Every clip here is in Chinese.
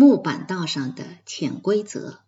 木板道上的潜规则。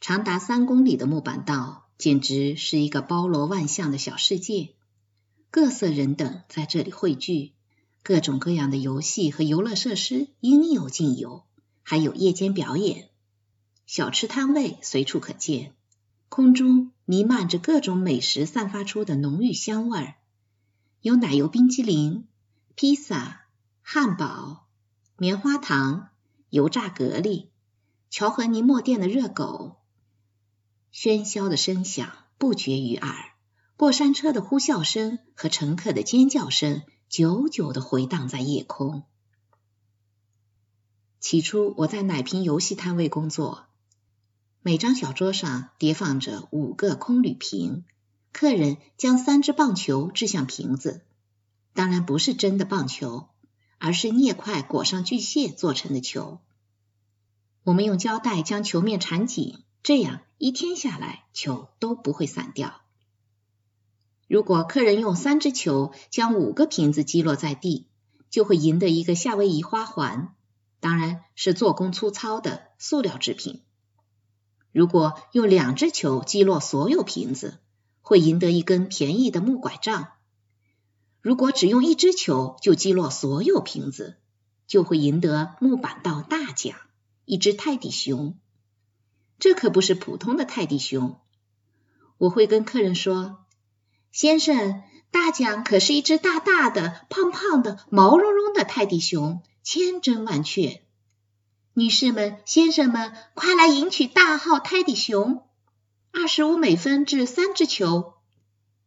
长达三公里的木板道，简直是一个包罗万象的小世界。各色人等在这里汇聚，各种各样的游戏和游乐设施应有尽有，还有夜间表演。小吃摊位随处可见，空中弥漫着各种美食散发出的浓郁香味儿，有奶油冰激凌、披萨、汉堡、棉花糖、油炸蛤蜊、乔和尼莫店的热狗。喧嚣的声响不绝于耳，过山车的呼啸声和乘客的尖叫声久久的回荡在夜空。起初我在奶瓶游戏摊位工作，每张小桌上叠放着五个空铝瓶，客人将三只棒球掷向瓶子，当然不是真的棒球，而是镍块裹上巨蟹做成的球。我们用胶带将球面缠紧。这样一天下来，球都不会散掉。如果客人用三只球将五个瓶子击落在地，就会赢得一个夏威夷花环，当然是做工粗糙的塑料制品。如果用两只球击落所有瓶子，会赢得一根便宜的木拐杖。如果只用一只球就击落所有瓶子，就会赢得木板道大奖——一只泰迪熊。这可不是普通的泰迪熊，我会跟客人说：“先生，大奖可是一只大大的、胖胖的、毛茸茸的泰迪熊，千真万确。”女士们、先生们，快来赢取大号泰迪熊，二十五美分至三只球。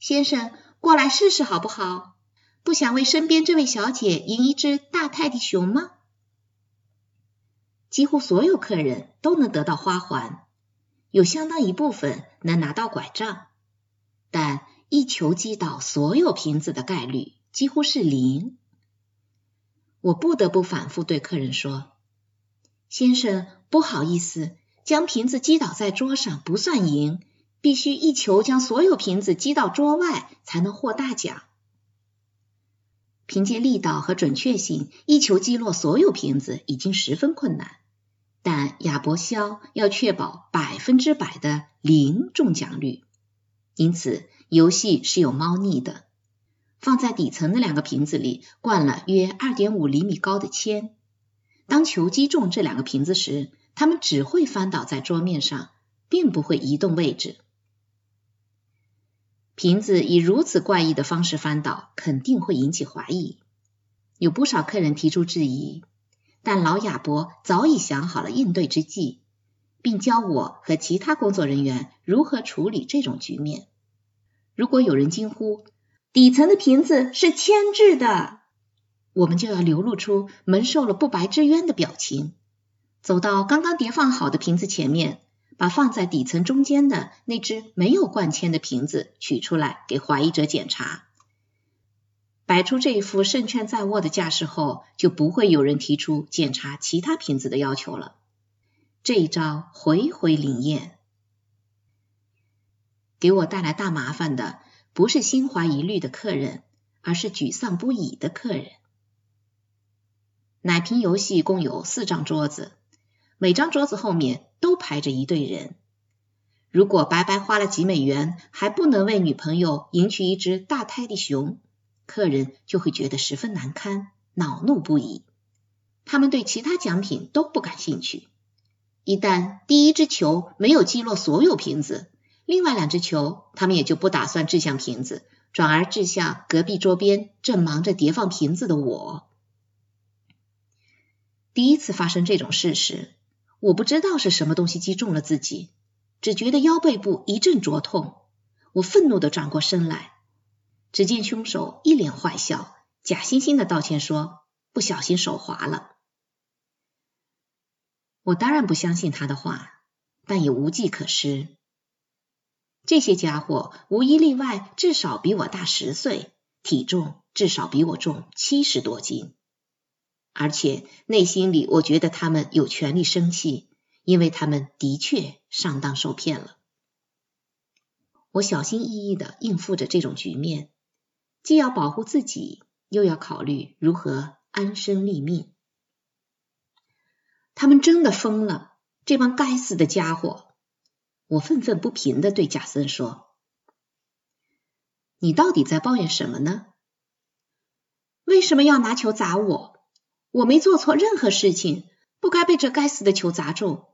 先生，过来试试好不好？不想为身边这位小姐赢一只大泰迪熊吗？几乎所有客人都能得到花环，有相当一部分能拿到拐杖，但一球击倒所有瓶子的概率几乎是零。我不得不反复对客人说：“先生，不好意思，将瓶子击倒在桌上不算赢，必须一球将所有瓶子击到桌外才能获大奖。凭借力道和准确性，一球击落所有瓶子已经十分困难。”但亚伯肖要确保百分之百的零中奖率，因此游戏是有猫腻的。放在底层的两个瓶子里灌了约二点五厘米高的铅，当球击中这两个瓶子时，它们只会翻倒在桌面上，并不会移动位置。瓶子以如此怪异的方式翻倒，肯定会引起怀疑。有不少客人提出质疑。但老亚伯早已想好了应对之计，并教我和其他工作人员如何处理这种局面。如果有人惊呼“底层的瓶子是铅制的”，我们就要流露出蒙受了不白之冤的表情，走到刚刚叠放好的瓶子前面，把放在底层中间的那只没有灌铅的瓶子取出来给怀疑者检查。摆出这一副胜券在握的架势后，就不会有人提出检查其他瓶子的要求了。这一招回回灵验。给我带来大麻烦的不是心怀疑虑的客人，而是沮丧不已的客人。奶瓶游戏共有四张桌子，每张桌子后面都排着一队人。如果白白花了几美元，还不能为女朋友赢取一只大泰迪熊。客人就会觉得十分难堪，恼怒不已。他们对其他奖品都不感兴趣。一旦第一只球没有击落所有瓶子，另外两只球他们也就不打算掷向瓶子，转而掷向隔壁桌边正忙着叠放瓶子的我。第一次发生这种事时，我不知道是什么东西击中了自己，只觉得腰背部一阵灼痛。我愤怒的转过身来。只见凶手一脸坏笑，假惺惺的道歉说：“不小心手滑了。”我当然不相信他的话，但也无计可施。这些家伙无一例外至少比我大十岁，体重至少比我重七十多斤，而且内心里我觉得他们有权利生气，因为他们的确上当受骗了。我小心翼翼的应付着这种局面。既要保护自己，又要考虑如何安身立命。他们真的疯了！这帮该死的家伙！我愤愤不平的对贾森说：“你到底在抱怨什么呢？为什么要拿球砸我？我没做错任何事情，不该被这该死的球砸中。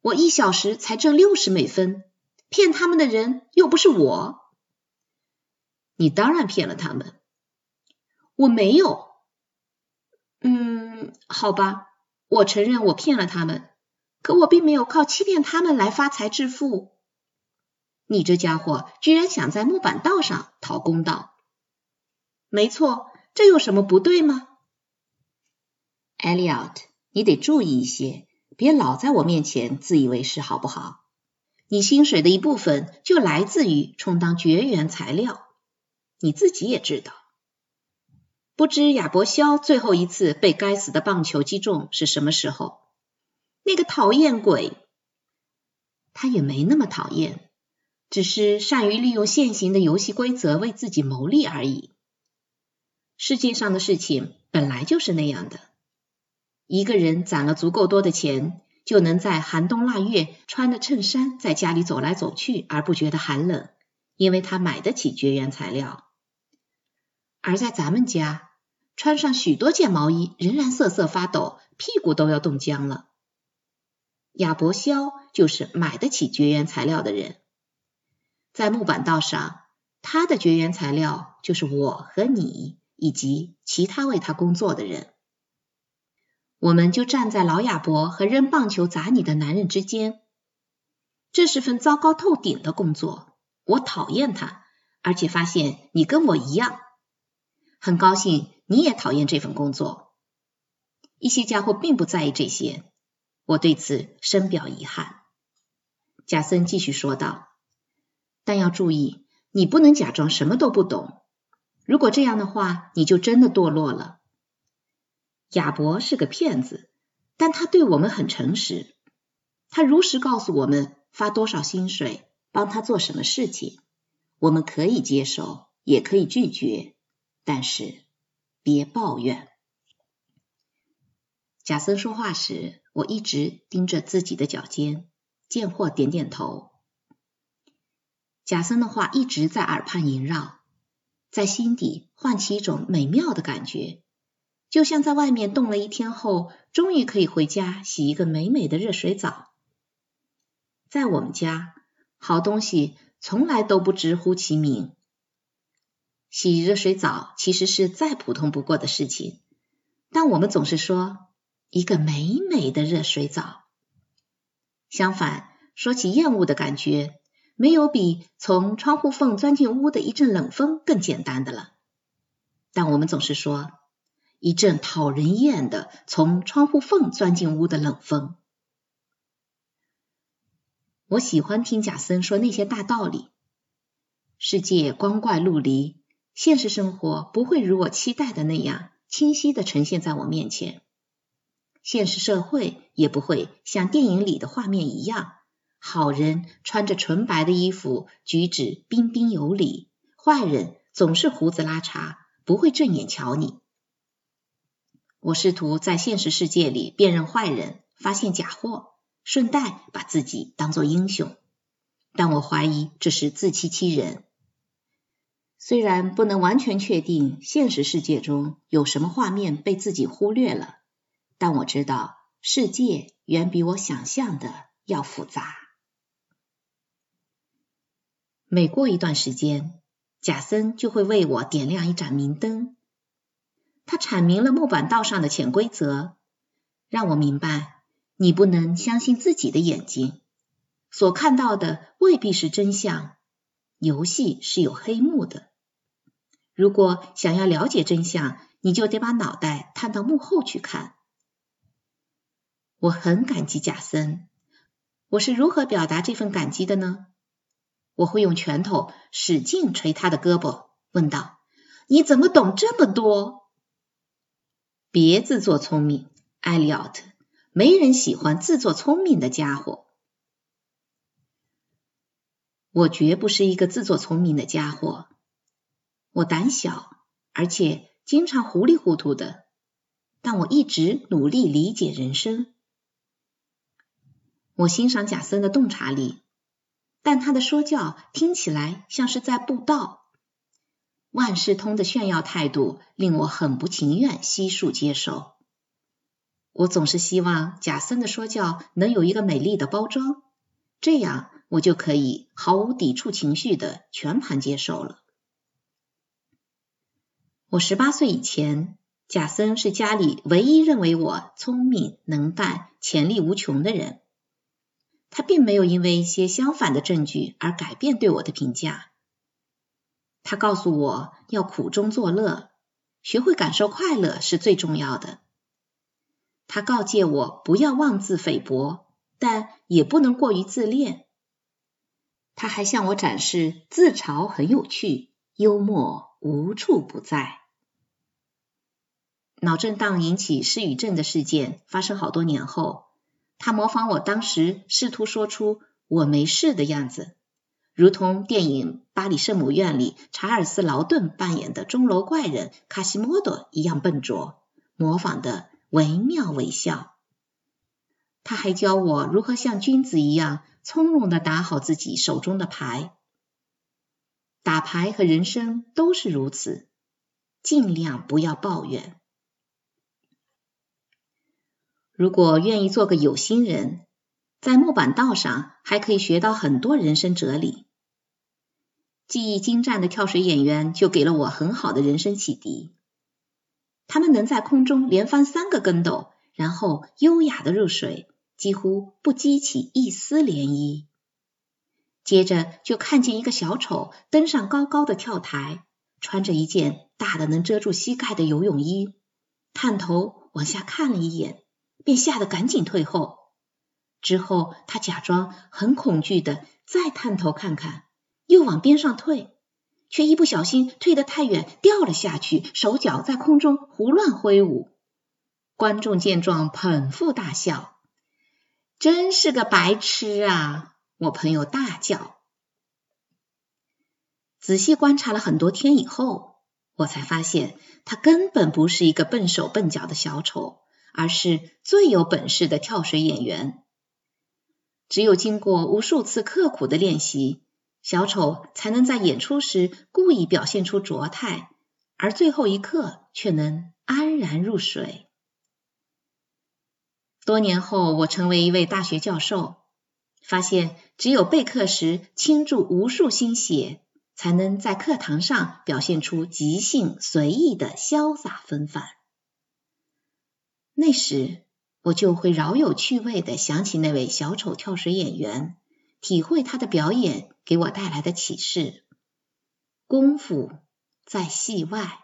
我一小时才挣六十美分，骗他们的人又不是我。你当然骗了他们，我没有。嗯，好吧。”我承认我骗了他们，可我并没有靠欺骗他们来发财致富。你这家伙居然想在木板道上讨公道！没错，这有什么不对吗？Elliot，你得注意一些，别老在我面前自以为是，好不好？你薪水的一部分就来自于充当绝缘材料，你自己也知道。不知亚伯肖最后一次被该死的棒球击中是什么时候？那个讨厌鬼，他也没那么讨厌，只是善于利用现行的游戏规则为自己谋利而已。世界上的事情本来就是那样的，一个人攒了足够多的钱，就能在寒冬腊月穿着衬衫在家里走来走去而不觉得寒冷，因为他买得起绝缘材料。而在咱们家，穿上许多件毛衣，仍然瑟瑟发抖，屁股都要冻僵了。亚伯肖就是买得起绝缘材料的人，在木板道上，他的绝缘材料就是我和你以及其他为他工作的人。我们就站在老亚伯和扔棒球砸你的男人之间。这是份糟糕透顶的工作，我讨厌他，而且发现你跟我一样。很高兴你也讨厌这份工作。一些家伙并不在意这些，我对此深表遗憾。贾森继续说道：“但要注意，你不能假装什么都不懂。如果这样的话，你就真的堕落了。亚伯是个骗子，但他对我们很诚实。他如实告诉我们发多少薪水，帮他做什么事情。我们可以接受，也可以拒绝。”但是别抱怨。贾森说话时，我一直盯着自己的脚尖。贱货点点头。贾森的话一直在耳畔萦绕，在心底唤起一种美妙的感觉，就像在外面冻了一天后，终于可以回家洗一个美美的热水澡。在我们家，好东西从来都不直呼其名。洗热水澡其实是再普通不过的事情，但我们总是说一个美美的热水澡。相反，说起厌恶的感觉，没有比从窗户缝钻进屋的一阵冷风更简单的了。但我们总是说一阵讨人厌的从窗户缝钻进屋的冷风。我喜欢听贾森说那些大道理，世界光怪陆离。现实生活不会如我期待的那样清晰的呈现在我面前，现实社会也不会像电影里的画面一样，好人穿着纯白的衣服，举止彬彬有礼；坏人总是胡子拉碴，不会正眼瞧你。我试图在现实世界里辨认坏人，发现假货，顺带把自己当作英雄，但我怀疑这是自欺欺人。虽然不能完全确定现实世界中有什么画面被自己忽略了，但我知道世界远比我想象的要复杂。每过一段时间，贾森就会为我点亮一盏明灯。他阐明了木板道上的潜规则，让我明白你不能相信自己的眼睛，所看到的未必是真相。游戏是有黑幕的。如果想要了解真相，你就得把脑袋探到幕后去看。我很感激贾森。我是如何表达这份感激的呢？我会用拳头使劲捶他的胳膊，问道：“你怎么懂这么多？”别自作聪明，艾利奥特。没人喜欢自作聪明的家伙。我绝不是一个自作聪明的家伙，我胆小，而且经常糊里糊涂的，但我一直努力理解人生，我欣赏贾森的洞察力，但他的说教听起来像是在布道。万事通的炫耀态度令我很不情愿悉数接受。我总是希望贾森的说教能有一个美丽的包装，这样我就可以毫无抵触情绪的全盘接受了。我十八岁以前，贾森是家里唯一认为我聪明能干、潜力无穷的人。他并没有因为一些相反的证据而改变对我的评价。他告诉我要苦中作乐，学会感受快乐是最重要的。他告诫我不要妄自菲薄，但也不能过于自恋。他还向我展示自嘲很有趣，幽默无处不在。脑震荡引起失语症的事件发生好多年后。他模仿我当时试图说出“我没事”的样子，如同电影《巴黎圣母院》里查尔斯·劳顿扮演的钟楼怪人卡西莫多一样笨拙，模仿的惟妙惟肖。他还教我如何像君子一样从容的打好自己手中的牌。打牌和人生都是如此，尽量不要抱怨。如果愿意做个有心人，在木板道上还可以学到很多人生哲理。技艺精湛的跳水演员就给了我很好的人生启迪。他们能在空中连翻三个跟斗，然后优雅的入水，几乎不激起一丝涟漪。接着就看见一个小丑登上高高的跳台，穿着一件大的能遮住膝盖的游泳衣，探头往下看了一眼。便吓得赶紧退后。之后，他假装很恐惧的再探头看看，又往边上退，却一不小心退得太远，掉了下去，手脚在空中胡乱挥舞。观众见状，捧腹大笑：“真是个白痴啊！”我朋友大叫。仔细观察了很多天以后，我才发现他根本不是一个笨手笨脚的小丑。而是最有本事的跳水演员。只有经过无数次刻苦的练习，小丑才能在演出时故意表现出拙态，而最后一刻却能安然入水。多年后，我成为一位大学教授，发现只有备课时倾注无数心血，才能在课堂上表现出即兴随意的潇洒风范。那时，我就会饶有趣味的想起那位小丑跳水演员，体会他的表演给我带来的启示：功夫在戏外。